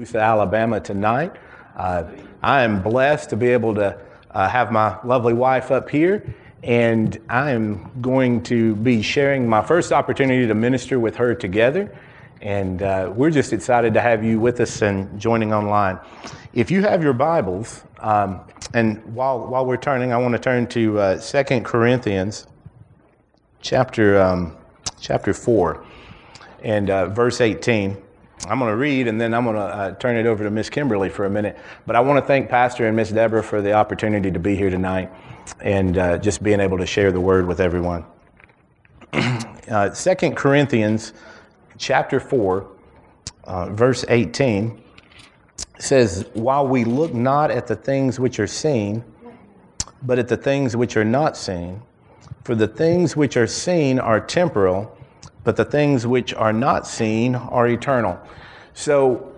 Alabama tonight. Uh, I am blessed to be able to uh, have my lovely wife up here, and I am going to be sharing my first opportunity to minister with her together. And uh, we're just excited to have you with us and joining online. If you have your Bibles, um, and while, while we're turning, I want to turn to uh, 2 Corinthians chapter, um, chapter 4 and uh, verse 18. I'm going to read and then I'm going to uh, turn it over to Miss Kimberly for a minute. But I want to thank Pastor and Miss Deborah for the opportunity to be here tonight and uh, just being able to share the word with everyone. uh, 2 Corinthians chapter 4, uh, verse 18 says, While we look not at the things which are seen, but at the things which are not seen, for the things which are seen are temporal but the things which are not seen are eternal. So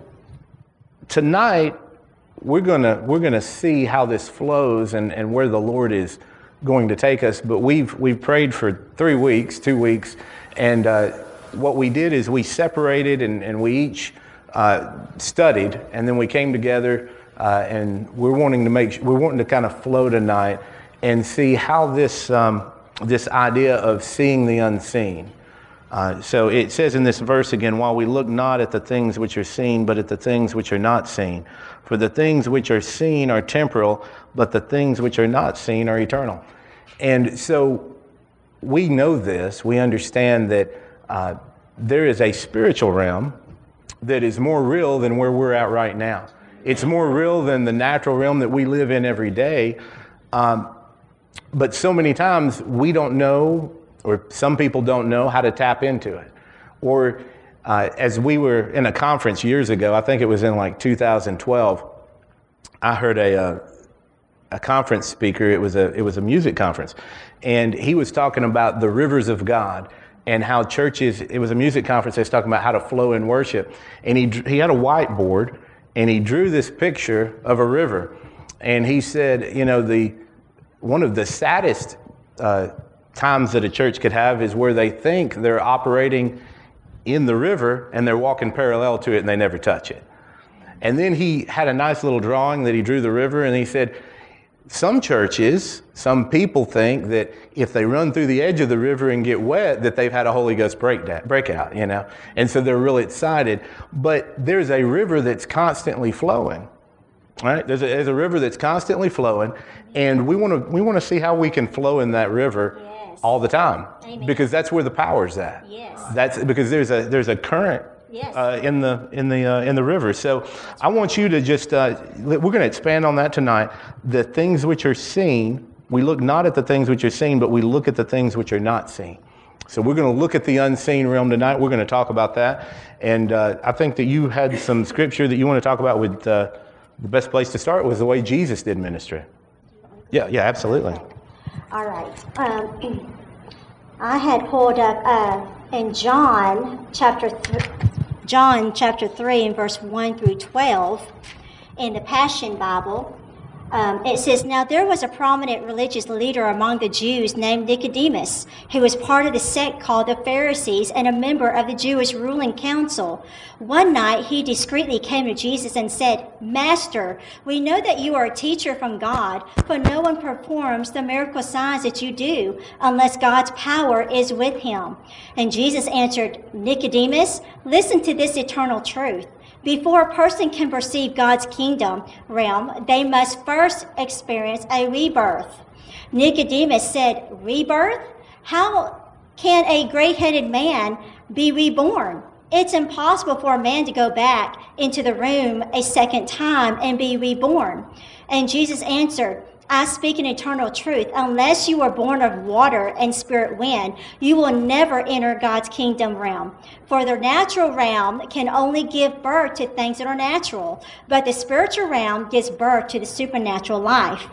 tonight, we're gonna we're gonna see how this flows and, and where the Lord is going to take us. But we've we've prayed for three weeks, two weeks, and uh, what we did is we separated and, and we each uh, studied, and then we came together, uh, and we're wanting to make we're wanting to kind of flow tonight and see how this um, this idea of seeing the unseen uh, so it says in this verse again, while we look not at the things which are seen, but at the things which are not seen. For the things which are seen are temporal, but the things which are not seen are eternal. And so we know this. We understand that uh, there is a spiritual realm that is more real than where we're at right now. It's more real than the natural realm that we live in every day. Um, but so many times we don't know or some people don't know how to tap into it. Or uh, as we were in a conference years ago, I think it was in like 2012, I heard a, a, uh, a conference speaker. It was a it was a music conference, and he was talking about the rivers of God and how churches. It was a music conference. They was talking about how to flow in worship, and he he had a whiteboard and he drew this picture of a river, and he said, you know, the one of the saddest uh, times that a church could have is where they think they're operating in the river and they're walking parallel to it and they never touch it. And then he had a nice little drawing that he drew the river and he said, some churches, some people think that if they run through the edge of the river and get wet, that they've had a Holy Ghost breakout, you know? And so they're really excited. But there's a river that's constantly flowing. Right? There's a, there's a river that's constantly flowing, and we want to we want to see how we can flow in that river all the time Amen. because that's where the power's at. Yes. That's because there's a there's a current Yes. Uh, in the in the uh, in the river. So I want you to just uh, we're going to expand on that tonight. The things which are seen, we look not at the things which are seen, but we look at the things which are not seen. So we're going to look at the unseen realm tonight. We're going to talk about that, and uh, I think that you had some scripture that you want to talk about. With uh, the best place to start was the way Jesus did ministry. Yeah, yeah, absolutely. All right. Um, I had pulled up uh, in John chapter th- John chapter three and verse one through twelve in the Passion Bible. Um, it says, Now there was a prominent religious leader among the Jews named Nicodemus, who was part of the sect called the Pharisees and a member of the Jewish ruling council. One night he discreetly came to Jesus and said, Master, we know that you are a teacher from God, for no one performs the miracle signs that you do unless God's power is with him. And Jesus answered, Nicodemus, listen to this eternal truth. Before a person can perceive God's kingdom realm, they must first experience a rebirth. Nicodemus said, Rebirth? How can a gray headed man be reborn? It's impossible for a man to go back into the room a second time and be reborn. And Jesus answered, I speak an eternal truth. Unless you are born of water and spirit wind, you will never enter God's kingdom realm. For the natural realm can only give birth to things that are natural, but the spiritual realm gives birth to the supernatural life.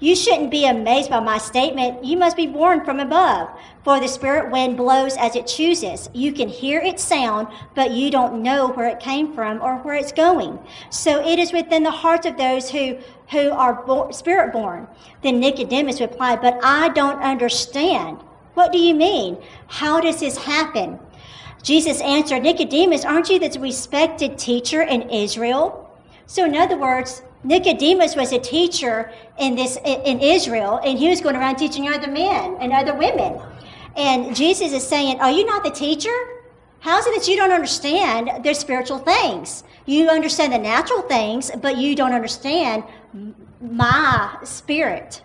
You shouldn't be amazed by my statement. You must be born from above. For the spirit wind blows as it chooses. You can hear its sound, but you don't know where it came from or where it's going. So it is within the hearts of those who, who are spirit born. Then Nicodemus replied, But I don't understand. What do you mean? How does this happen? Jesus answered, Nicodemus, aren't you the respected teacher in Israel? So, in other words, Nicodemus was a teacher in this in Israel, and he was going around teaching other men and other women. And Jesus is saying, Are you not the teacher? How is it that you don't understand their spiritual things? You understand the natural things, but you don't understand my spirit.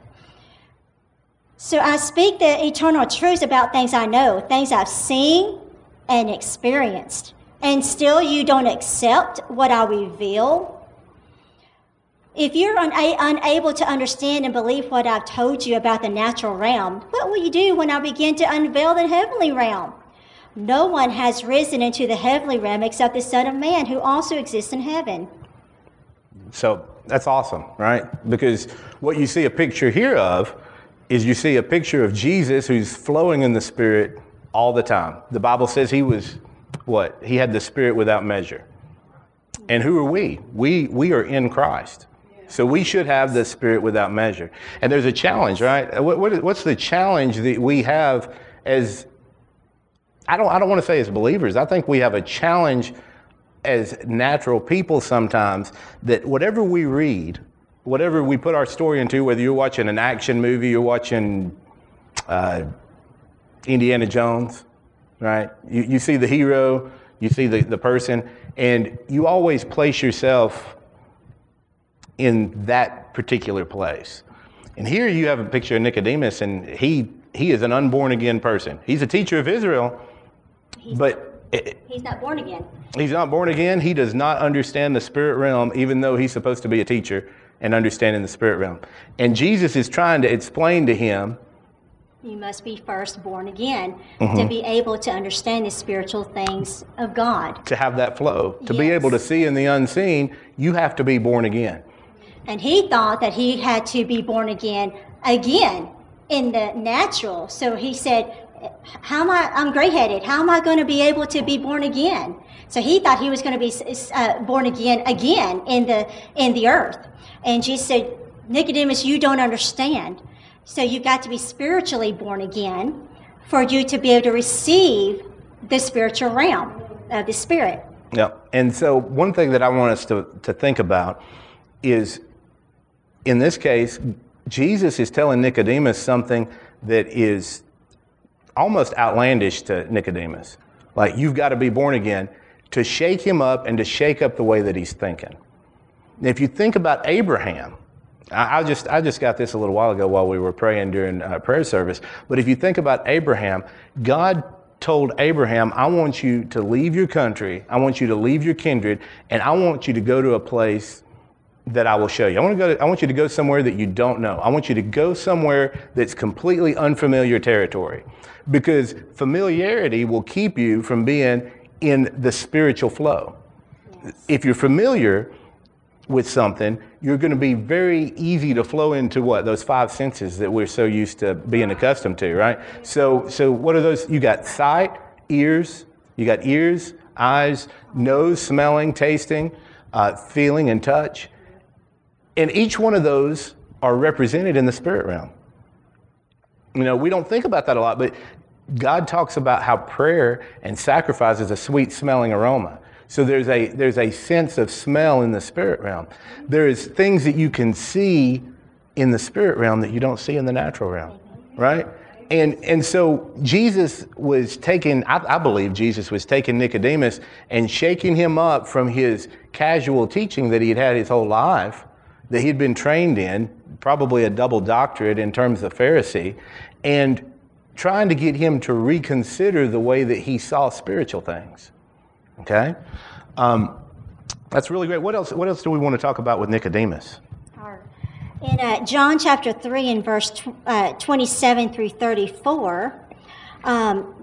So I speak the eternal truths about things I know, things I've seen and experienced. And still you don't accept what I reveal. If you're una- unable to understand and believe what I've told you about the natural realm, what will you do when I begin to unveil the heavenly realm? No one has risen into the heavenly realm except the Son of Man, who also exists in heaven. So that's awesome, right? Because what you see a picture here of is you see a picture of Jesus who's flowing in the Spirit all the time. The Bible says he was what? He had the Spirit without measure. And who are we? We, we are in Christ. So we should have the Spirit without measure. And there's a challenge, right? What, what, what's the challenge that we have as, I don't, I don't want to say as believers, I think we have a challenge as natural people sometimes that whatever we read, whatever we put our story into, whether you're watching an action movie, you're watching uh, Indiana Jones, right? You, you see the hero, you see the, the person, and you always place yourself in that particular place. And here you have a picture of Nicodemus, and he, he is an unborn again person. He's a teacher of Israel, He's but it, He's not born again. he's not born again. He does not understand the spirit realm, even though he's supposed to be a teacher and understanding the spirit realm. And Jesus is trying to explain to him You must be first born again to mm-hmm. be able to understand the spiritual things of God. to have that flow, to be able to see in the unseen, you have to be born again. And he thought that he had to be born again again in the natural. So he said, How am I? I'm gray headed. How am I going to be able to be born again? So he thought he was going to be uh, born again again in the in the earth. And Jesus said, Nicodemus, you don't understand. So you've got to be spiritually born again for you to be able to receive the spiritual realm of the spirit. Yeah. And so, one thing that I want us to, to think about is in this case, Jesus is telling Nicodemus something that is almost outlandish to Nicodemus. Like, you've got to be born again to shake him up and to shake up the way that he's thinking. If you think about Abraham, I, I just I just got this a little while ago while we were praying during uh, prayer service. But if you think about Abraham, God told Abraham, "I want you to leave your country. I want you to leave your kindred, and I want you to go to a place." That I will show you. I want to go. I want you to go somewhere that you don't know. I want you to go somewhere that's completely unfamiliar territory, because familiarity will keep you from being in the spiritual flow. If you're familiar, with something, you're going to be very easy to flow into what those five senses that we're so used to being accustomed to, right? So, so what are those? You got sight, ears. You got ears, eyes, nose, smelling, tasting, uh, feeling, and touch. And each one of those are represented in the spirit realm. You know, we don't think about that a lot, but God talks about how prayer and sacrifice is a sweet smelling aroma. So there's a there's a sense of smell in the spirit realm. There's things that you can see in the spirit realm that you don't see in the natural realm, right? And and so Jesus was taking, I, I believe Jesus was taking Nicodemus and shaking him up from his casual teaching that he had had his whole life, that he'd been trained in, probably a double doctorate in terms of Pharisee, and trying to get him to reconsider the way that he saw spiritual things. Okay? Um, that's really great. What else, what else do we want to talk about with Nicodemus? In uh, John chapter 3 and verse tw- uh, 27 through 34, um,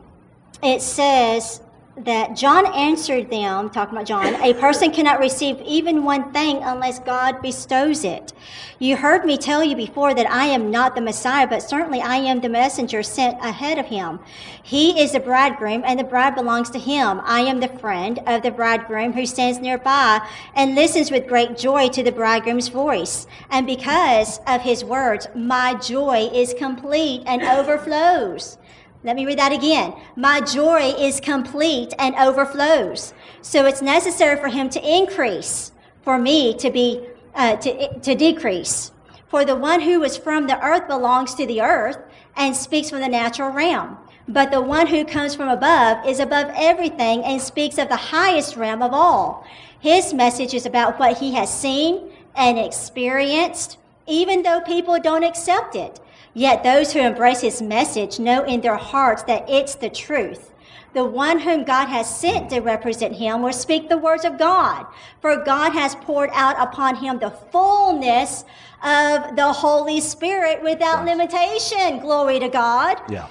it says that John answered them, talking about John, a person cannot receive even one thing unless God bestows it. You heard me tell you before that I am not the Messiah, but certainly I am the messenger sent ahead of him. He is the bridegroom, and the bride belongs to him. I am the friend of the bridegroom who stands nearby and listens with great joy to the bridegroom's voice. And because of his words, my joy is complete and overflows. Let me read that again. My joy is complete and overflows. So it's necessary for him to increase, for me to be uh, to, to decrease. For the one who is from the earth belongs to the earth and speaks from the natural realm. But the one who comes from above is above everything and speaks of the highest realm of all. His message is about what he has seen and experienced, even though people don't accept it. Yet those who embrace his message know in their hearts that it's the truth. The one whom God has sent to represent him will speak the words of God, for God has poured out upon him the fullness of the Holy Spirit without Yes. limitation. Glory to God. Yeah.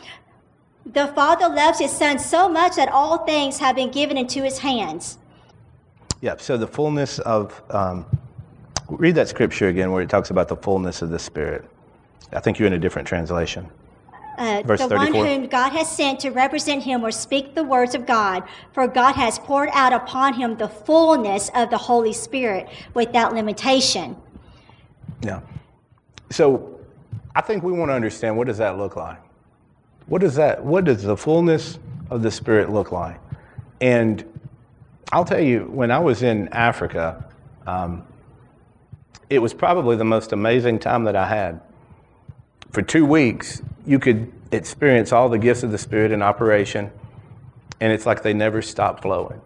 The Father loves his Son so much that all things have been given into his hands. Yeah. So the fullness of, um, read that scripture again where it talks about the fullness of the Spirit. I think you're in a different translation. Uh, Verse the 34. one whom God has sent to represent him or speak the words of God, for God has poured out upon him the fullness of the Holy Spirit without limitation. Yeah. So I think we want to understand what does that look like? What does that what does the fullness of the spirit look like? And I'll tell you, when I was in Africa, um, it was probably the most amazing time that I had. For two weeks, you could experience all the gifts of the Spirit in operation, and it's like they never stopped flowing.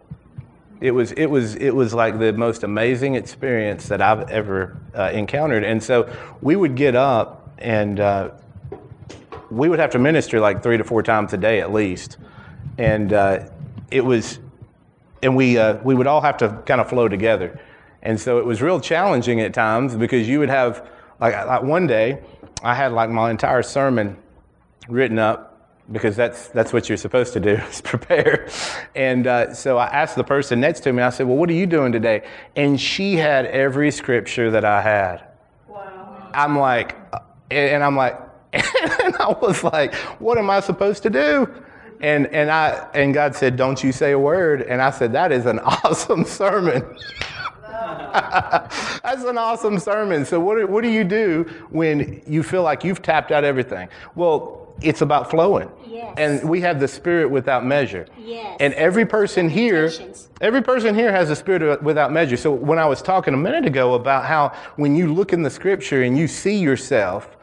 It was, it was, it was like the most amazing experience that I've ever uh, encountered. And so we would get up and uh, we would have to minister like three to four times a day at least. And uh, it was, and we, uh, we would all have to kind of flow together. And so it was real challenging at times because you would have, like, like one day, I had like my entire sermon written up because that's that's what you're supposed to do is prepare. And uh, so I asked the person next to me. I said, "Well, what are you doing today?" And she had every scripture that I had. Wow. I'm like, and I'm like, and I was like, "What am I supposed to do?" And and I and God said, "Don't you say a word." And I said, "That is an awesome sermon." That's an awesome sermon. So, what, do- what do you do when you feel like you've tapped out everything? Well, it's about flowing. Yes. And we have the spirit without measure. Yes. And every person here, every person here has a spirit without measure. So, when I was talking a minute ago about how when you look in the scripture and you see yourself,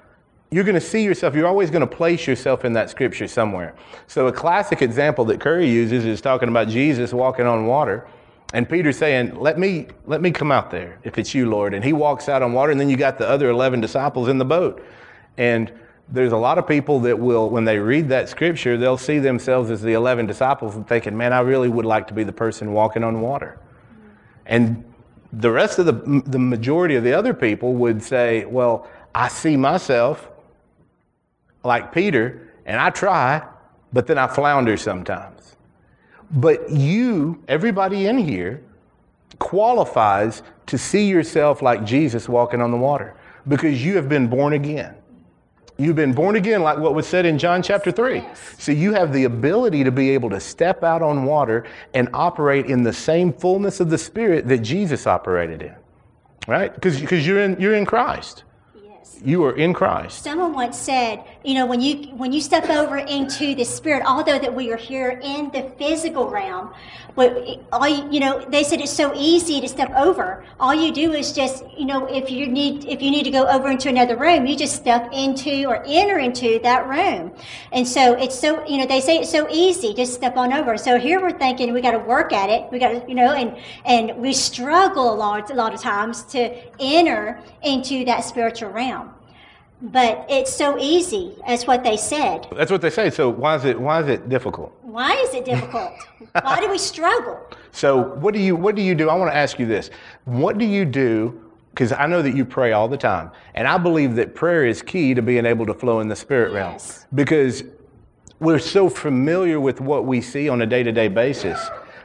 you're going to see yourself, you're always going to place yourself in that scripture somewhere. So, a classic example that Curry uses is talking about Jesus walking on water. And Peter's saying, let me, let me come out there if it's you, Lord. And he walks out on water, and then you got the other 11 disciples in the boat. And there's a lot of people that will, when they read that scripture, they'll see themselves as the 11 disciples and thinking, man, I really would like to be the person walking on water. And the rest of the, the majority of the other people would say, well, I see myself like Peter, and I try, but then I flounder sometimes. But you, everybody in here, qualifies to see yourself like Jesus walking on the water because you have been born again. You've been born again, like what was said in John chapter 3. Yes. So you have the ability to be able to step out on water and operate in the same fullness of the Spirit that Jesus operated in, right? Because you're in, you're in Christ. Yes. You are in Christ. Someone once said, you know, when you when you step over into the spirit, although that we are here in the physical realm, but all you, you know, they said it's so easy to step over. All you do is just, you know, if you need if you need to go over into another room, you just step into or enter into that room. And so it's so, you know, they say it's so easy, just step on over. So here we're thinking we got to work at it. We got to, you know, and and we struggle a lot a lot of times to enter into that spiritual realm. But it's so easy, as what they said. That's what they say. So why is it why is it difficult? Why is it difficult? Why do we struggle? So what do you what do you do? I want to ask you this. What do you do? Because I know that you pray all the time, and I believe that prayer is key to being able to flow in the spirit realm. Because we're so familiar with what we see on a day-to-day basis.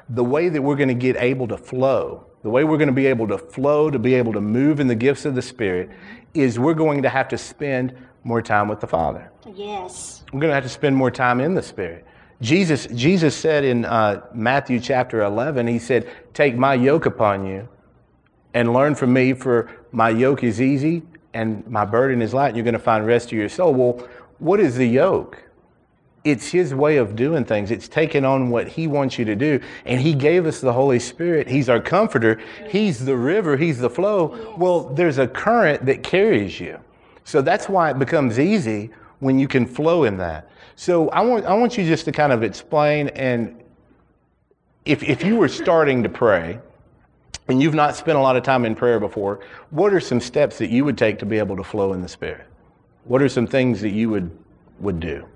The way that we're going to get able to flow, the way we're going to be able to flow, to be able to move in the gifts of the Spirit, is we're going to have to spend more time with the Father. Yes. We're going to have to spend more time in the Spirit. Jesus, Jesus said in uh, Matthew chapter 11, He said, Take my yoke upon you and learn from me, for my yoke is easy and my burden is light, and you're going to find rest to your soul. Well, what is the yoke? It's his way of doing things. It's taking on what he wants you to do. And he gave us the Holy Spirit. He's our comforter. He's the river. He's the flow. Well, there's a current that carries you. So that's why it becomes easy when you can flow in that. So I want, I want you just to kind of explain and if, if you were starting to pray and you've not spent a lot of time in prayer before, what are some steps that you would take to be able to flow in the Spirit? What are some things that you would, would do?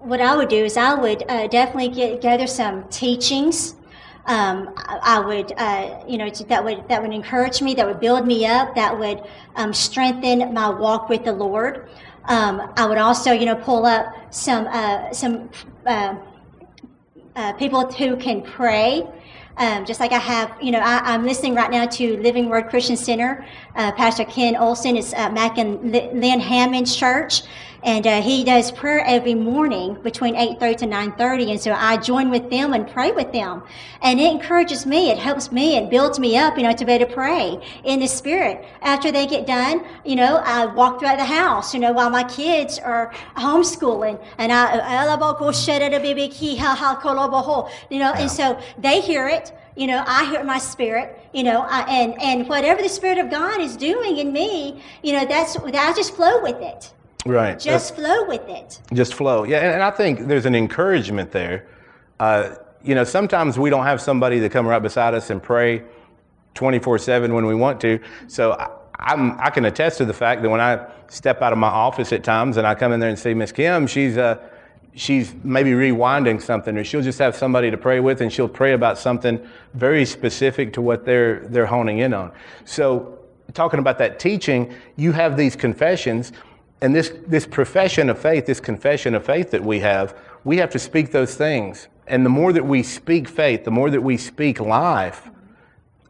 What I would do is I would uh, definitely get, gather some teachings. Um, I, would, uh, you know, that would that would encourage me, that would build me up, that would um, strengthen my walk with the Lord. Um, I would also, you know, pull up some uh, some uh, uh, people who can pray. Um, just like I have, you know, I, am listening right now to Living Word Christian Center. Uh, Pastor Ken Olson is back in Lynne Hammond's church and uh, he does prayer every morning between 8.30 to 9.30 and so i join with them and pray with them. And it encourages me. It helps me. It builds me up you know to be able to pray in the spirit. After they get done you know i walk throughout the house you know while my kids are homeschooling. And i you know. And so they hear it you know i hear my spirit you know I, and and whatever the spirit of god is doing in me you know that's i just flow with it Right. Just flow with it. Just flow. Yeah, and, and I think there's an encouragement there. Uh, you know, sometimes we don't have somebody to come right beside us and pray 24 7 when we want to. So I, I'm, i can attest to the fact that when I step out of my office at times and I come in there and see Miss Kim, she's, uh, she's maybe rewinding something or she'll just have somebody to pray with and she'll pray about something very specific to what they're, they're honing in on. So talking about that teaching, you have these confessions and this, this profession of faith, this confession of faith that we have, we have to speak those things. And the more that we speak faith, the more that we speak life,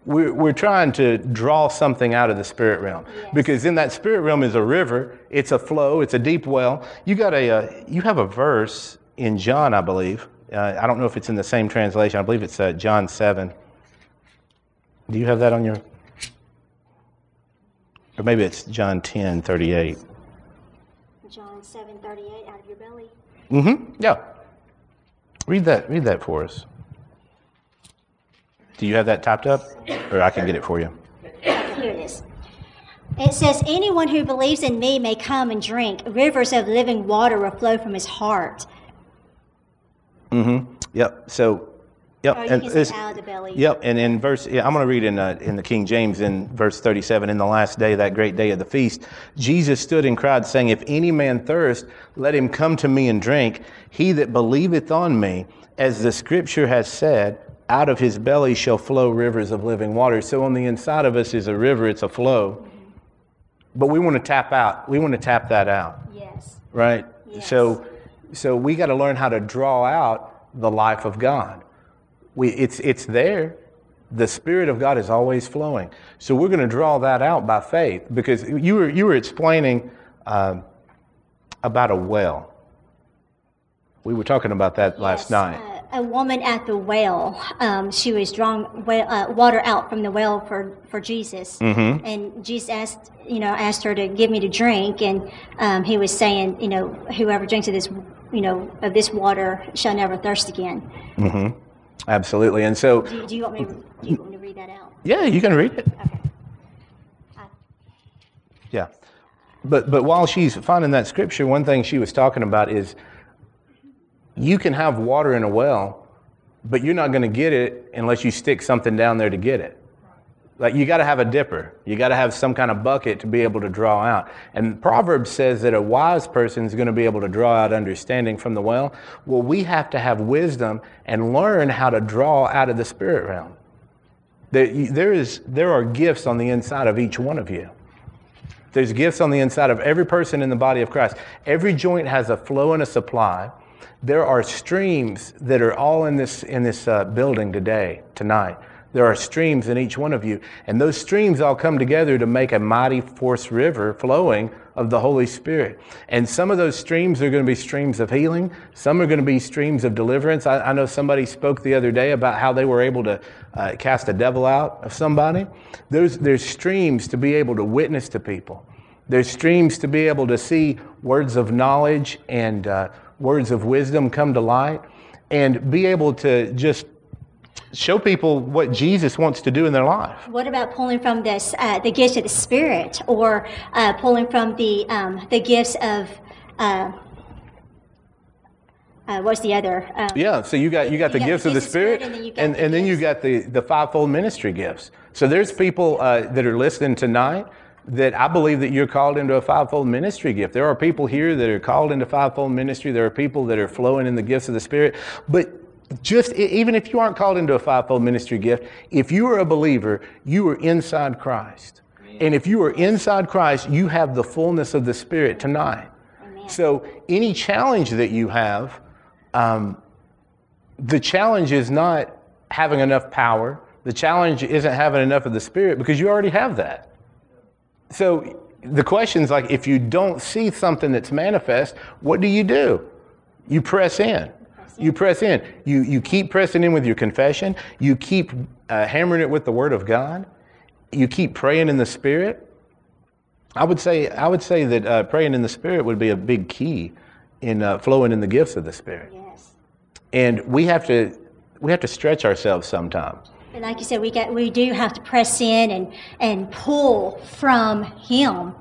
we're, we're trying to draw something out of the spirit realm. Yes. Because in that spirit realm is a river, it's a flow, it's a deep well. You, got a, uh, you have a verse in John, I believe. Uh, I don't know if it's in the same translation. I believe it's uh, John 7. Do you have that on your? Or maybe it's John 10, 38. John 7:38 out of your belly. Mm-hmm. Yeah. Read that. Read that for us. Do you have that typed up, or I can get it for you? Here it is. It says, "Anyone who believes in me may come and drink. Rivers of living water will flow from his heart." Mm-hmm. Yep. So Yep. Or and it's, out of the belly. Yep. And in verse, yeah, I'm going to read in uh, in the King James in verse 37. In the last day, that great day of the feast, Jesus stood and cried, saying, "If any man thirst, let him come to me and drink. He that believeth on me, as the Scripture has said." Out of his belly shall flow rivers of living water. So on the inside of us is a river, it's a flow. But we want to tap out. We want to tap that out. Yes. Right? Yes. So so we got to learn how to draw out the life of God we, it's, it's there. The Spirit of God is always flowing. So we're going to draw that out by faith because you were, you were explaining um, about a well. We were talking about that yes, last night. Uh, a woman at the well, um, she was drawing well, uh, water out from the well for, for Jesus. Mm-hmm. And Jesus asked, you know, asked her to give me to drink. And um, he was saying, you know, whoever drinks of this, you know, of this water shall never thirst again. Mm-hmm. Absolutely. And so. Do you, do you, want, me, do you want me to read that out? Yeah, you can read it. Okay. Uh, yeah. But, but while she's finding that scripture, one thing she was talking about is you can have water in a well, but you're not going to get it unless you stick something down there to get it. Like you got to have a dipper. You got to have some kind of bucket to be able to draw out. And Proverbs says that a wise person is going to be able to draw out understanding from the well. Well, we have to have wisdom and learn how to draw out of the spirit realm. There, is, there are gifts on the inside of each one of you. There's gifts on the inside of every person in the body of Christ. Every joint has a flow and a supply. There are streams that are all in this, in this uh, building today, tonight. There are streams in each one of you. And those streams all come together to make a mighty force river flowing of the Holy Spirit. And some of those streams are going to be streams of healing. Some are going to be streams of deliverance. I, I know somebody spoke the other day about how they were able to uh, cast a devil out of somebody. There's, there's streams to be able to witness to people. There's streams to be able to see words of knowledge and uh, words of wisdom come to light, and be able to just show people what Jesus wants to do in their life. What about pulling from this uh, the gifts of the Spirit, or uh, pulling from the um, the gifts of uh, uh, what's the other? Um, Yeah, so you got you got You the got gifts the of the Spirit, Spirit, and then you got and, the and then you got the the fivefold ministry gifts. So there's people uh, that are listening tonight that I believe that you're called into a fivefold ministry gift. There are people here that are called into fivefold ministry. There are people that are flowing in the gifts of the Spirit. But just even if you aren't called into a fivefold ministry gift, if you are a believer, you are inside Christ. And if you are inside Christ, you have the fullness of the Spirit tonight. So any challenge that you have, um, the challenge is not having enough power. The challenge isn't having enough of the Spirit because you already have that. So the question is like, if you don't see something that's manifest, what do you do? You press in. You press in. You, you keep pressing in with your confession. You keep uh, hammering it with the Word of God. You keep praying in the Spirit. I would say I would say that uh, praying in the Spirit would be a big key in uh, flowing in the gifts of the Spirit. yes. And we have to we have to stretch ourselves sometimes. And like you said, we got we do have to press in and and pull from Him.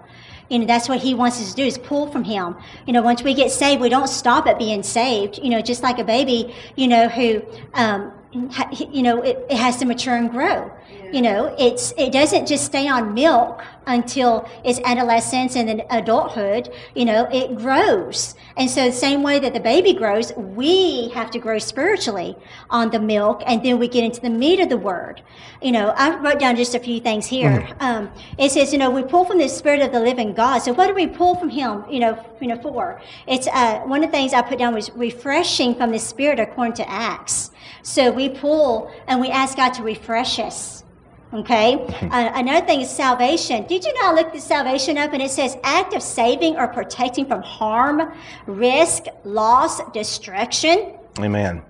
You know, that's what He wants us to do is pull from Him. You know, once we get saved, we don't stop at being saved. You know, just like a baby, you know, who, um, you know, it, it has to mature and grow. You know, it's it doesn't just stay on milk until it's adolescence and then adulthood. You know, it grows. And so the same way that the baby grows, we have to grow spiritually on the milk, and then we get into the meat of the word. You know, I wrote down just a few things here. Um, it says, you know, we pull from the spirit of the living God. So what do we pull from Him? You know, you know, for it's uh, one of the things I put down was refreshing from the spirit according to Acts. So we pull and we ask God to refresh us. Okay. Uh, another thing is salvation. Did you not look the salvation up and it says act of saving or protecting from harm, risk, loss, destruction. Amen.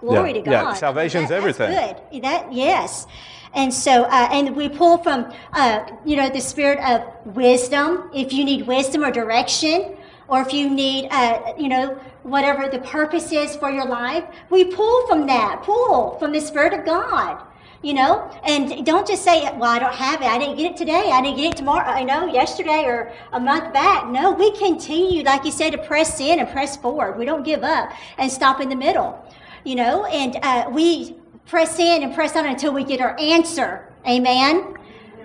Glory Yeah, to yeah, God. salvation's That- everything. That's good. That yes. And so, uh, and we pull from, uh, you know, the spirit of wisdom. If you need wisdom or direction, or if you need, uh, you know, whatever the purpose is for your life, we pull from that. Pull from the spirit of God. You know, and don't just say, "Well, I don't have it. I didn't get it today. I didn't get it tomorrow. I know yesterday or a month back." No, we continue, like you said, to press in and press forward. We don't give up and stop in the middle you know, and uh, we press in and press on until we get our answer. Amen.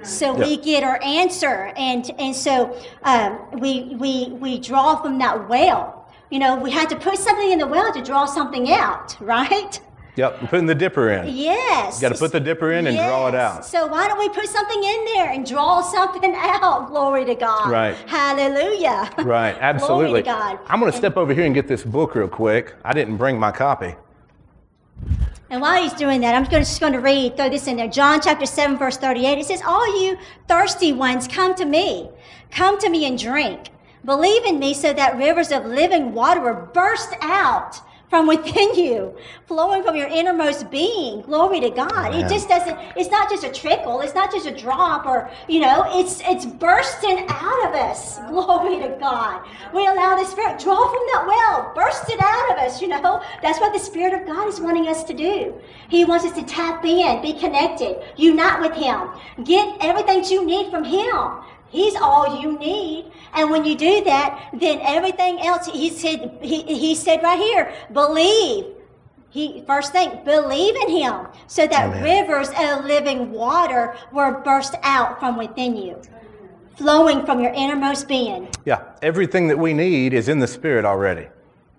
So we get our answer, and and so um, we we we draw from that well. You know, we had to put something in the well to draw something out, right? Yep, putting the dipper in. Yes. Got to put the dipper in and draw it out. So why don't we put something in there and draw something out? Glory to God. Right. Hallelujah. Right, absolutely. Glory to God. I'm going to step over here and get this book real quick. I didn't bring my copy. And while he's doing that, I'm just going to read, throw this in there. John chapter 7, verse 38. It says, All you thirsty ones, come to me. Come to me and drink. Believe in me so that rivers of living water will burst out from within you, flowing from your innermost being. Glory to God. It just doesn't, it's not just a trickle, it's not just a drop or, you know, it's it's bursting out of us. Glory to God. We allow the Spirit, draw from that well, burst it out of us, you know. That's what the Spirit of God is wanting us to do. He wants us to tap in, be connected, unite with Him, get everything you need from Him. He's all you need. And when you do that, then everything else, he said, he, he said right here, believe. He first thing, believe in him, so that Amen. rivers of living water will burst out from within you, flowing from your innermost being. Yeah, everything that we need is in the Spirit already.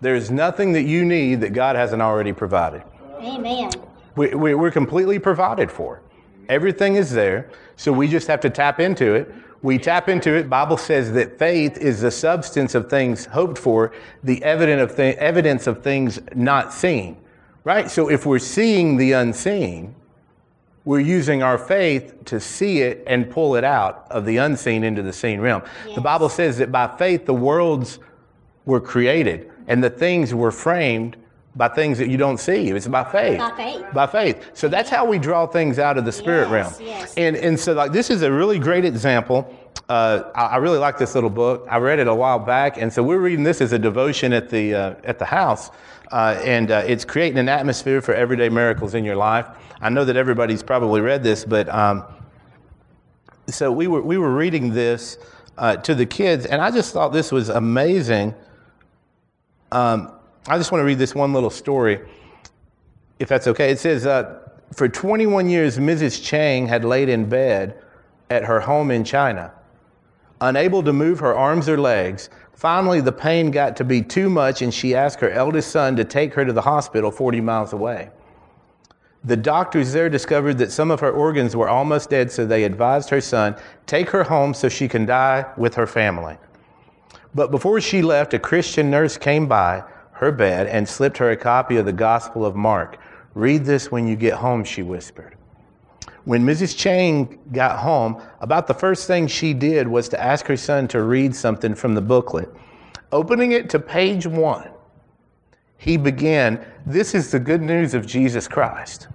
There's nothing that you need that God hasn't already provided. Amen. We, we, we're completely provided for. Everything is there, so we just have to tap into it. We tap into it. Bible says that faith is the substance of things hoped for, the evidence of, th- evidence of things not seen. Right? So if we're seeing the unseen, we're using our faith to see it and pull it out of the unseen into the seen realm. Yes. The Bible says that by faith the worlds were created and the things were framed by things that you don't see. It's by faith. By faith. By faith. So that's how we draw things out of the spirit Yes, realm. yes. And and so like this is a really great example Uh, I, I really like this little book. I read it a while back, and so we're reading this as a devotion at the uh, at the house, uh, and uh, it's creating an atmosphere for everyday miracles in your life. I know that everybody's probably read this, but um, so we were we were reading this uh, to the kids, and I just thought this was amazing. Um, I just want to read this one little story, if that's okay. It says, uh, for 21 years, Mrs. Chang had laid in bed at her home in China, unable to move her arms or legs. Finally, the pain got to be too much, and she asked her eldest son to take her to the hospital 40 miles away. The doctors there discovered that some of her organs were almost dead, so they advised her son, take her home so she can die with her family. But before she left, a Christian nurse came by her bed and slipped her a copy of the Gospel of Mark. Read this when you get home, she whispered. When Mrs. Chang got home, about the first thing she did was to ask her son to read something from the booklet. Opening it to page one, he began, This is the good news of Jesus Christ.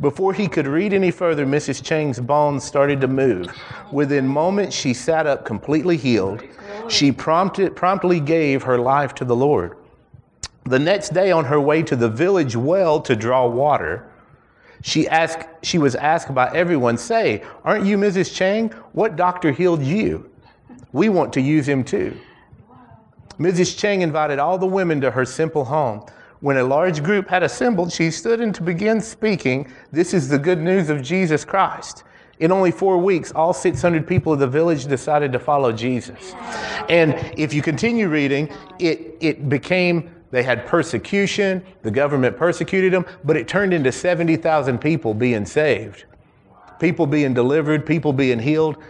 Before he could read any further, Mrs. Chang's bones started to move. Within moments, she sat up completely healed. She prompted, promptly gave her life to the Lord. The next day, on her way to the village well to draw water, she, asked, she was asked by everyone, Say, aren't you Mrs. Chang? What doctor healed you? We want to use him too. Mrs. Chang invited all the women to her simple home. When a large group had assembled, she stood and to begin speaking, This is the good news of Jesus Christ. In only four weeks, all 600 people of the village decided to follow Jesus. And if you continue reading, it, it became, they had persecution, the government persecuted them, but it turned into 70,000 people being saved, people being delivered, people being healed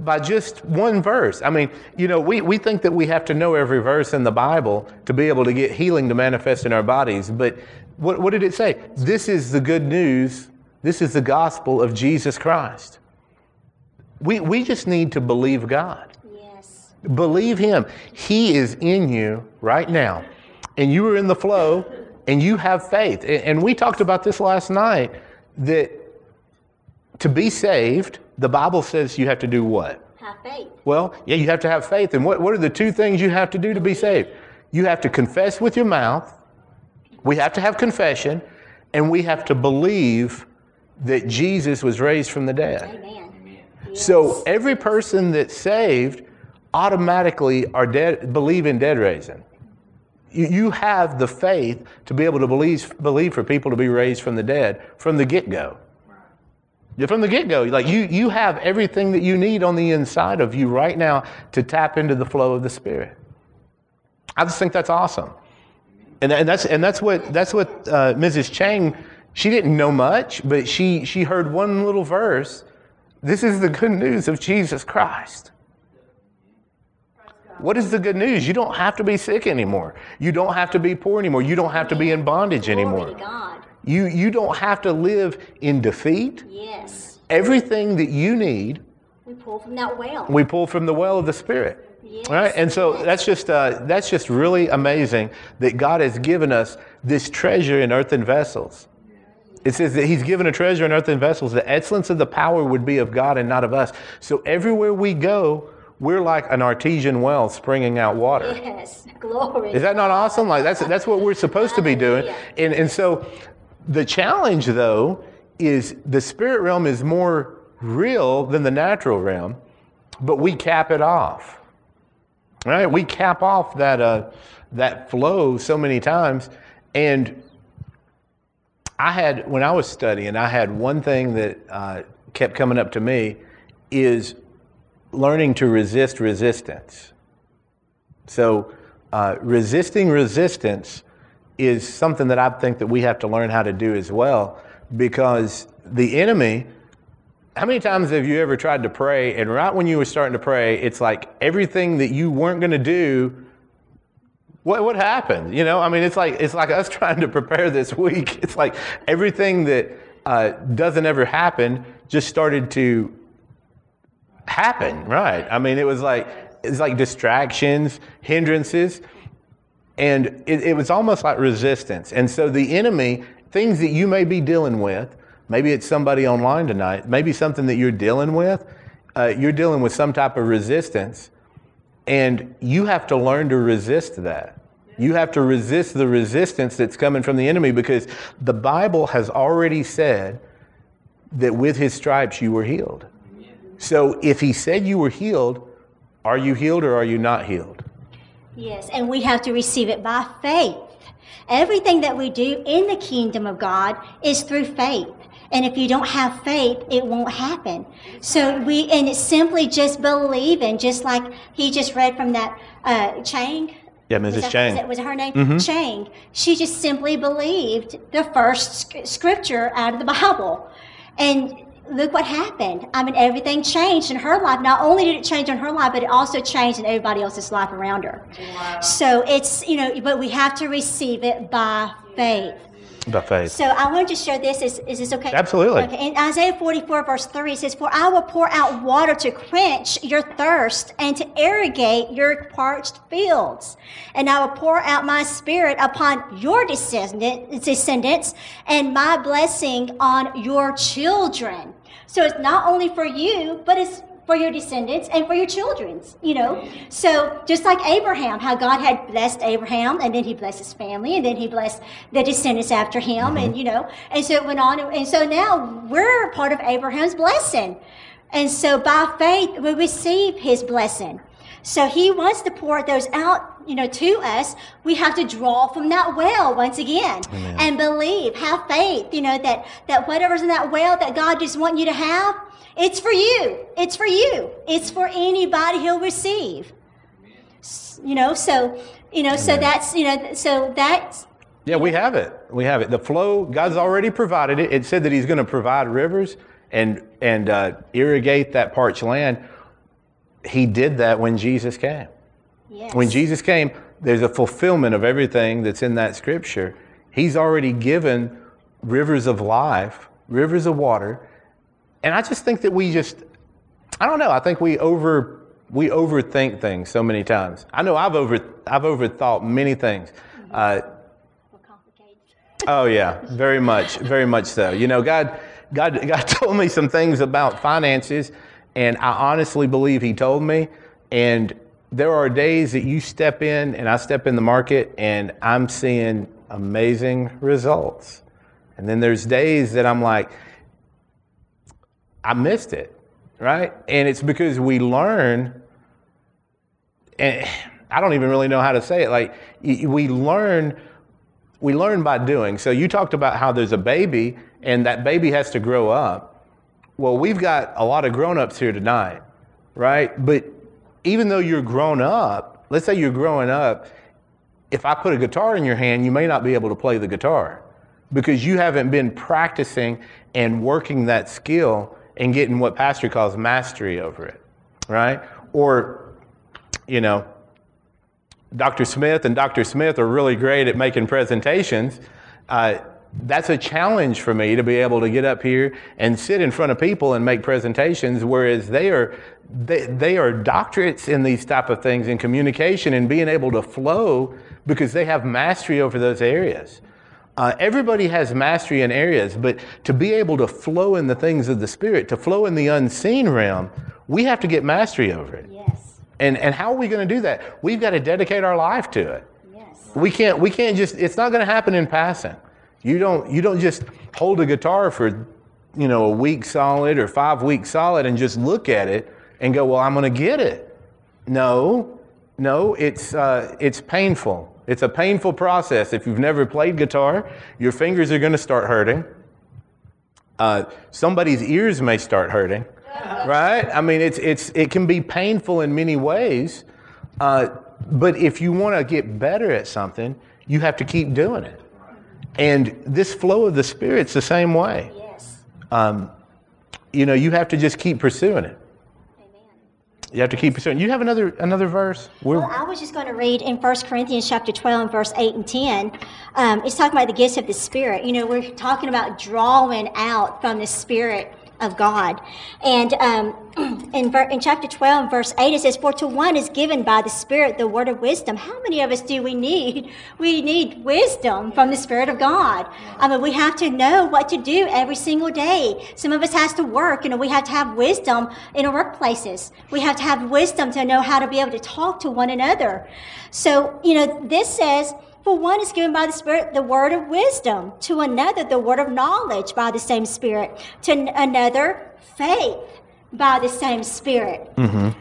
by just one verse. I mean, you know, we, we think that we have to know every verse in the Bible to be able to get healing to manifest in our bodies. But what, what did it say? This is the good news. This is the gospel of Jesus Christ. We, we just need to believe God. Believe Him. He is in you right now. And you are in the flow and you have faith. And, and we talked about this last night that to be saved, the Bible says you have to do what? Have faith. Well, yeah, you have to have faith. And what, what are the two things you have to do to be saved? You have to confess with your mouth, we have to have confession, and we have to believe that Jesus was raised from the dead. Amen. So every person that's saved automatically are dead, believe in dead raising. You, you have the faith to be able to believe, believe for people to be raised from the dead from the get go. From the get go, like you, you have everything that you need on the inside of you right now to tap into the flow of the Spirit. I just think that's awesome. And, and that's, and that's what, that's what uh, Mrs. Chang, she didn't know much, but she, she heard one little verse. This is the good news of Jesus Christ. What is the good news? You don't have to be sick anymore. You don't have to be poor anymore. You don't have to be in bondage anymore. You, you don't have to live in defeat. Yes. Everything that you need, We pull from that well. we pull from the well of the Spirit. Yes. All right, and so that's just uh, that's just really amazing that God has given us this treasure in earthen vessels. It says that He's given a treasure in earthen vessels. The excellence of the power would be of God and not of us. So everywhere we go, we're like an artesian well springing out water. Yes. Glory. Is that not awesome? Like that's that's what we're supposed to be doing. And and so the challenge though is the spirit realm is more real than the natural realm, but we cap it off. Right? We cap off that uh, that flow so many times. And I had when I was studying, I had one thing that uh, kept coming up to me is learning to resist resistance. So, uh, resisting resistance is something that I think that we have to learn how to do as well, because the enemy. How many times have you ever tried to pray, and right when you were starting to pray, it's like everything that you weren't going to do. What what happened? You know, I mean, it's like it's like us trying to prepare this week. It's like everything that uh, doesn't ever happen just started to happen, right? I mean, it was like it's like distractions, hindrances, and it, it was almost like resistance. And so the enemy, things that you may be dealing with, maybe it's somebody online tonight, maybe something that you're dealing with, uh, you're dealing with some type of resistance, and you have to learn to resist that. You have to resist the resistance that's coming from the enemy because the Bible has already said that with his stripes you were healed. So if he said you were healed, are you healed or are you not healed? Yes, and we have to receive it by faith. Everything that we do in the kingdom of God is through faith. And if you don't have faith, it won't happen. So we, and it's simply just believing, just like he just read from that uh, Chang. Yeah, Mrs. that- Chang. Was, that, was it her name? Chang. She just simply believed the first scripture out of the Bible. And look what happened. I mean, everything changed in her life. Not only did it change in her life, but it also changed in everybody else's life around her. So it's, you know, but we have to receive it by faith. By faith. So I wanted to share this. Is, is this okay? Absolutely. Okay. In Isaiah 44, verse 3, it says, For I will pour out water to quench your thirst and to irrigate your parched fields. And I will pour out my spirit upon your descendant, descendants and my blessing on your children. So it's not only for you, but it's for your descendants and for your children's, you know. So just like Abraham, how God had blessed Abraham and then he blessed his family and then he blessed the descendants after him and mm-hmm. you know, and so it went on and so now we're part of Abraham's blessing. And so by faith we receive his blessing. So he wants to pour those out, you know, to us. We have to draw from that well once again and believe, have faith, you know, that, that whatever's in that well that God just wants you to have, it's for you. It's for you. It's for anybody he'll receive. You know, so, you know, so that's, you know, so that's, Yeah, we have it. We have it. The flow, God's already provided it. It said that He's going to provide rivers and and uh, irrigate that parched land. He did that when Jesus came. yes. When Jesus came, there's a fulfillment of everything that's in that scripture. He's already given rivers of life, rivers of water, and I just think that we just, I don't know. I think we over we overthink things so many times. I know I've over I've overthought many things. Uh, Oh yeah, very much, very much so. You know, God, God, God told me some things about finances, and I honestly believe He told me. And there are days that you step in, and I step in the market, and I'm seeing amazing results. And then there's days that I'm like, I missed it, right? And it's because we learn and I don't even really know how to say it. Like we learn, we learn by doing. So you talked about how there's a baby, and that baby has to grow up. Well, we've got a lot of grown-ups here tonight, right? But even though you're grown up, let's say you're growing up, if I put a guitar in your hand, you may not be able to play the guitar because you haven't been practicing and working that skill and getting what Pastor calls mastery over it, right? Or you know, Dr. Smith and Dr. Smith are really great at making presentations. Uh, that's a challenge for me to be able to get up here and sit in front of people and make presentations, whereas they are they, they are doctorates in these type of things in communication and being able to flow because they have mastery over those areas. Uh, everybody has mastery in areas, but to be able to flow in the things of the spirit, to flow in the unseen realm, we have to get mastery over it. Yes. And, and how are we going to do that? We've got to dedicate our life to it. Yes. We can't, we can't just, it's not going to happen in passing. You don't, you don't just hold a guitar for, you know, a week solid or five weeks solid and just look at it and go, well, I'm going to get it. No, no, it's, uh, it's painful. It's a painful process. If you've never played guitar, your fingers are going to start hurting. Uh, somebody's ears may start hurting, right? I mean, it's, it's, it can be painful in many ways. Uh, but if you want to get better at something, you have to keep doing it. And this flow of the Spirit's the same way. Yes. Um, You know, you have to just keep pursuing it. You have to keep pursuing. You have another another verse. We're, Well, I was just going to read in 1 Corinthians chapter 12 and verse 8 and 10. Um, it's talking about the gifts of the Spirit. You know, we're talking about drawing out from the Spirit of God. And um, in, ver- in chapter 12, verse 8, it says, For to one is given by the Spirit the word of wisdom. How many of us do we need? We need wisdom from the Spirit of God. I mean, we have to know what to do every single day. Some of us has to work, you know, we have to have wisdom in our workplaces. We have to have wisdom to know how to be able to talk to one another. So, you know, this says, for one is given by the Spirit the word of wisdom, to another the word of knowledge by the same Spirit, to another faith by the same Spirit. Mm-hmm.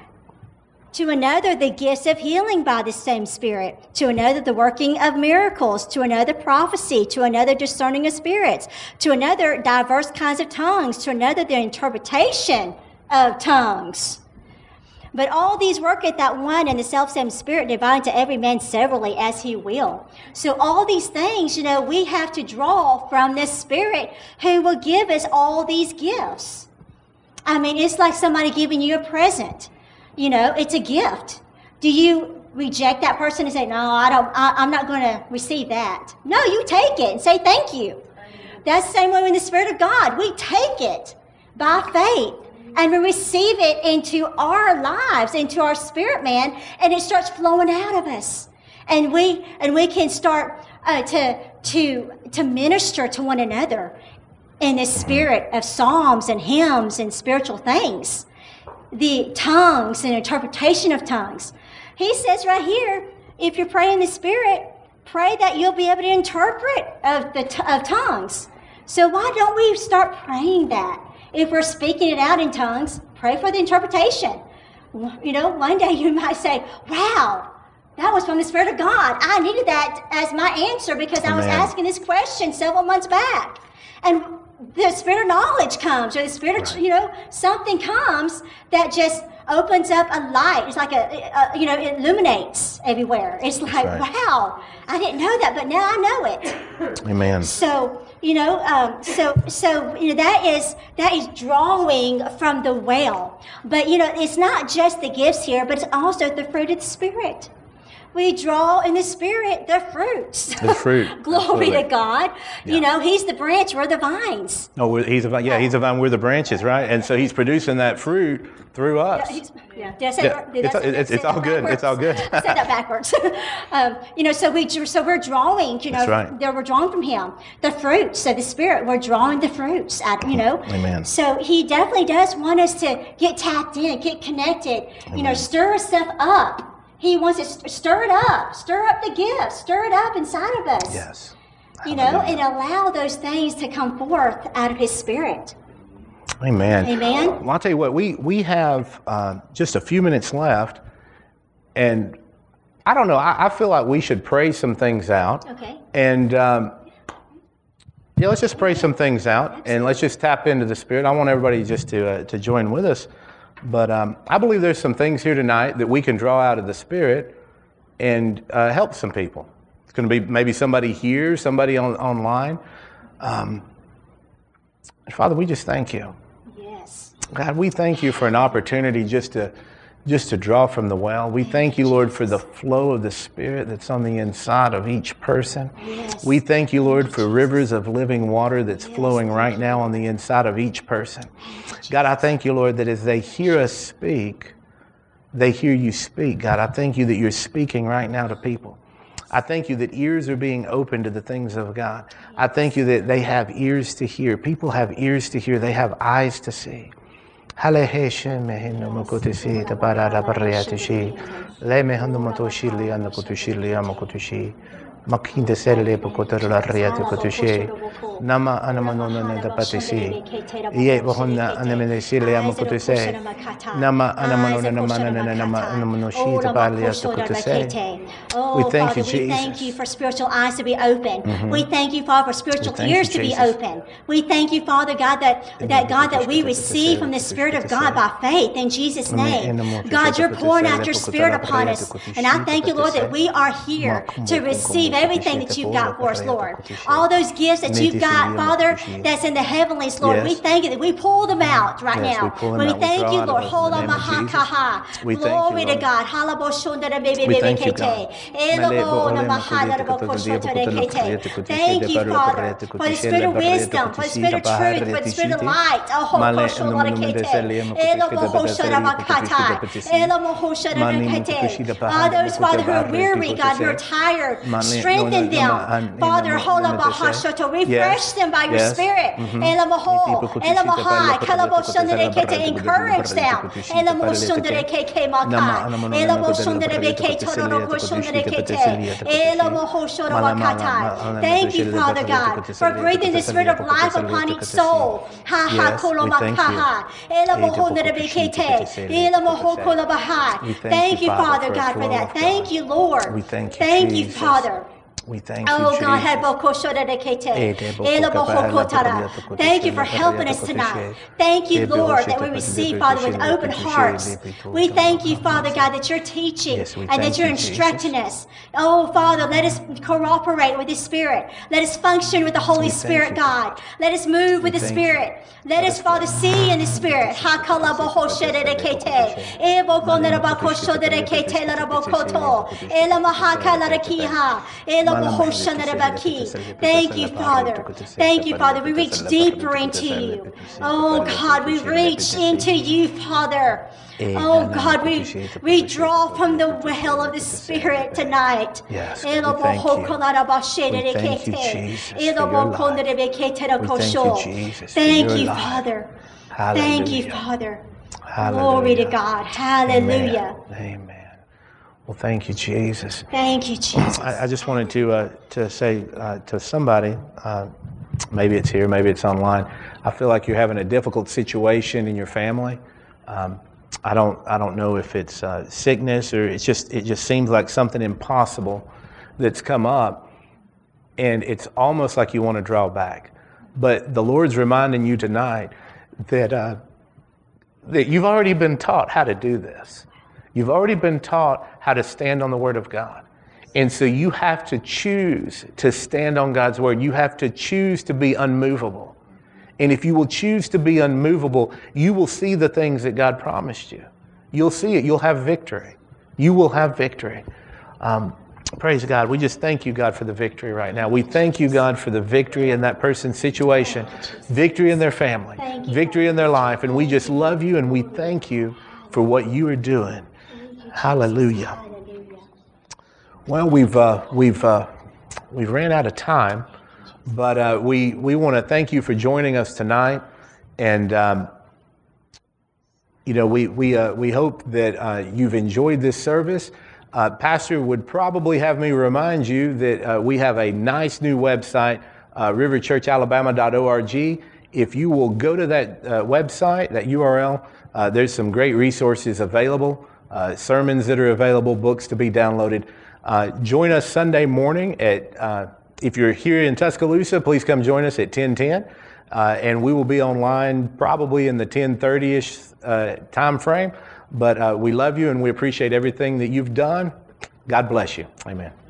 To another, the gifts of healing by the same Spirit. To another, the working of miracles. To another, prophecy. To another, discerning of spirits. To another, diverse kinds of tongues. To another, the interpretation of tongues. But all these worketh that one and the selfsame Spirit, divine to every man severally as he will. So all these things, you know, we have to draw from the Spirit who will give us all these gifts. I mean, it's like somebody giving you a present. You know, it's a gift. Do you reject that person and say, "No, I don't. I, I'm not going to receive that"? No, you take it and say thank you. That's the same way in the Spirit of God. We take it by faith and we receive it into our lives, into our spirit man, and it starts flowing out of us. And we and we can start uh, to to to minister to one another in the spirit of psalms and hymns and spiritual things. The tongues and interpretation of tongues. He says right here, if you're praying in the spirit, pray that you'll be able to interpret of the of tongues. So why don't we start praying that? If we're speaking it out in tongues, pray for the interpretation. You know, one day you might say, "Wow, that was from the Spirit of God. I needed that as my answer because I was asking this question several months back." And the spirit of knowledge comes, or the spirit of, you know, something comes that just opens up a light. It's like a, a you know, it illuminates everywhere. It's like, right. wow, I didn't know that, but now I know it. Amen. So you know, um, so so you know that is that is drawing from the well. But you know, it's not just the gifts here, but it's also the fruit of the spirit. We draw in the spirit the fruits. The fruit, Glory absolutely. to God. Yeah. You know, He's the branch, we're the vines. No, we're- he's a vine. Yeah, he's a vine. We're the branches, right? And so he's producing that fruit through us. Yeah, yeah. Say Yeah, that- did I it's- say it's- it's all good. It's all good. I said that backwards. um, you know, so we so we're drawing. You know, That's right. there we're drawing from Him the fruits of the Spirit. We're drawing the fruits out. You know, Amen. So He definitely does want us to get tapped in, get connected. You know, stir stuff up. He wants to st- stir it up, stir up the gifts, stir it up inside of us. Yes. You know, and allow those things to come forth out of His Spirit. Amen. Amen. Well, I'll tell you what, we, we have uh, just a few minutes left, and I don't know, I, I feel like we should pray some things out. Okay. And um, yeah, let's just pray some things out, and let's just tap into the Spirit. I want everybody just to, uh, to join with us. But um, I believe there's some things here tonight that we can draw out of the Spirit and uh, help some people. It's going to be maybe somebody here, somebody on, online. Um, Father, we just thank you. Yes. God, we thank you for an opportunity just to just to draw from the well. We thank you, Lord, for the flow of the Spirit that's on the inside of each person. Yes. We thank you, Lord, for rivers of living water that's flowing right now on the inside of each person. God, I thank you, Lord, that as they hear us speak, they hear you speak. God, I thank you that you're speaking right now to people. I thank you that ears are being opened to the things of God. I thank you that they have ears to hear. People have ears to hear, they have eyes to see. عليه شمهن مكوتسي تبارا برياتشي لما هندم توشي ليا مكوتشي ليا مكوتشي Le mehando motoshili anakotushili amakotushi. Makinda serle pokotarla riatukotushi. Nama anamanona nadapatisi. Ye bohonna anamaneshili amakotuse. Nama anamanona namanana nama. Oh, We thank you, oh, we thank you for spiritual eyes to be open. Mm-hmm. We thank you, Father, for spiritual ears you, to be open. We thank you, Father God, that, that God that we receive from the Spirit of God by faith in Jesus' name. God, you're pouring out your Spirit upon us. And I thank you, Lord, that we are here to receive receive everything that you've got for us, Lord. All those gifts that you've got, Father, that's in the heavenlies, Lord. We thank you that we pull them out right now. we pull them we out. We thank you, Lord. us in the Hola name of maha Jesus. kaha. We thank you, Glory to God. Halabo shundara bebe thank you, kete. God. Elabo na mahada rabo kete. Thank you, Father, for the spirit of wisdom, for the spirit of truth, for the spirit of light. Oh, koshotere kete. Elabo hoshara makata. Elamo hoshara kete. Ah, those, Father, who are weary, God, who are tired, strengthen them. Father, hola bahashoto. Refresh them by your spirit. Elamo elamo high. Kalabo. Encourage them. Elamo shundere keke maka. Elamo shundere beke tororo shundere kete. Elamo hoshoro wakatai. Thank you, Father God, for breathing the spirit of life upon each soul. Ha ha Yes, kolo we thank you. makaha. Elamo hondere bekete. Elamo hokolo bahai. We thank Thank you, you, Father, a God, for that. Thank you, Lord. We thank you, Thank you, Father. We thank you, Oh God, Jesus. help Okoshorekete. Ede boko Elamo kapahela hokotara. Thank you for helping us tonight. Thank you, Lord, that we receive, Father, with open hearts. We thank you, Father. God, that you're teaching Yes, and that you're instructing Jesus. us. Oh, Father, let us cooperate with the Spirit. Let us function with the Holy We Spirit, God. Let us move with We the. Spirit. Let us, Father, see in the Spirit. Hakalabohosherekete. Ebokonerabakoshoderekete larabokoto. Thank you, Father. Thank you, Father. We reach deeper into you. Oh, God, we reach into you, Father. Oh, God, we, we draw from the well of the Spirit tonight. Yes, we thank you. We thank you, Jesus, for your life. We thank you, Jesus, Thank you, life. Father. Thank you, Father. Hallelujah. Glory to God. Hallelujah. Amen. Amen. Well, thank you, Jesus. Thank you, Jesus. I, I just wanted to uh, to say uh, to somebody, uh, maybe it's here, maybe it's online. I feel like you're having a difficult situation in your family. Um, I don't I don't know if it's uh, sickness or it's just it just seems like something impossible that's come up, and it's almost like you want to draw back. But the Lord's reminding you tonight that uh, that you've already been taught how to do this. You've already been taught how to stand on the Word of God. And so you have to choose to stand on God's Word. You have to choose to be unmovable. And if you will choose to be unmovable, you will see the things that God promised you. You'll see it. You'll have victory. You will have victory. Um, praise God. We just thank you, God, for the victory right now. We thank you, God, for the victory in that person's situation, victory in their family, victory in their life. And we just love you and we thank you for what you are doing. Hallelujah. Well, we've uh, we've uh, we've ran out of time, but uh, we we want to thank you for joining us tonight, and um, you know we we uh, we hope that uh, you've enjoyed this service. Uh, Pastor would probably have me remind you that we have a nice new website, riverchurchalabama.org. If you will go to that website, that URL, uh, there's some great resources available, uh, sermons that are available, books to be downloaded. Uh, join us Sunday morning at, uh, if you're here in Tuscaloosa, please come join us at 1010. Uh, and we will be online probably in the 1030-ish uh, time frame. But uh, we love you and we appreciate everything that you've done. God bless you. Amen.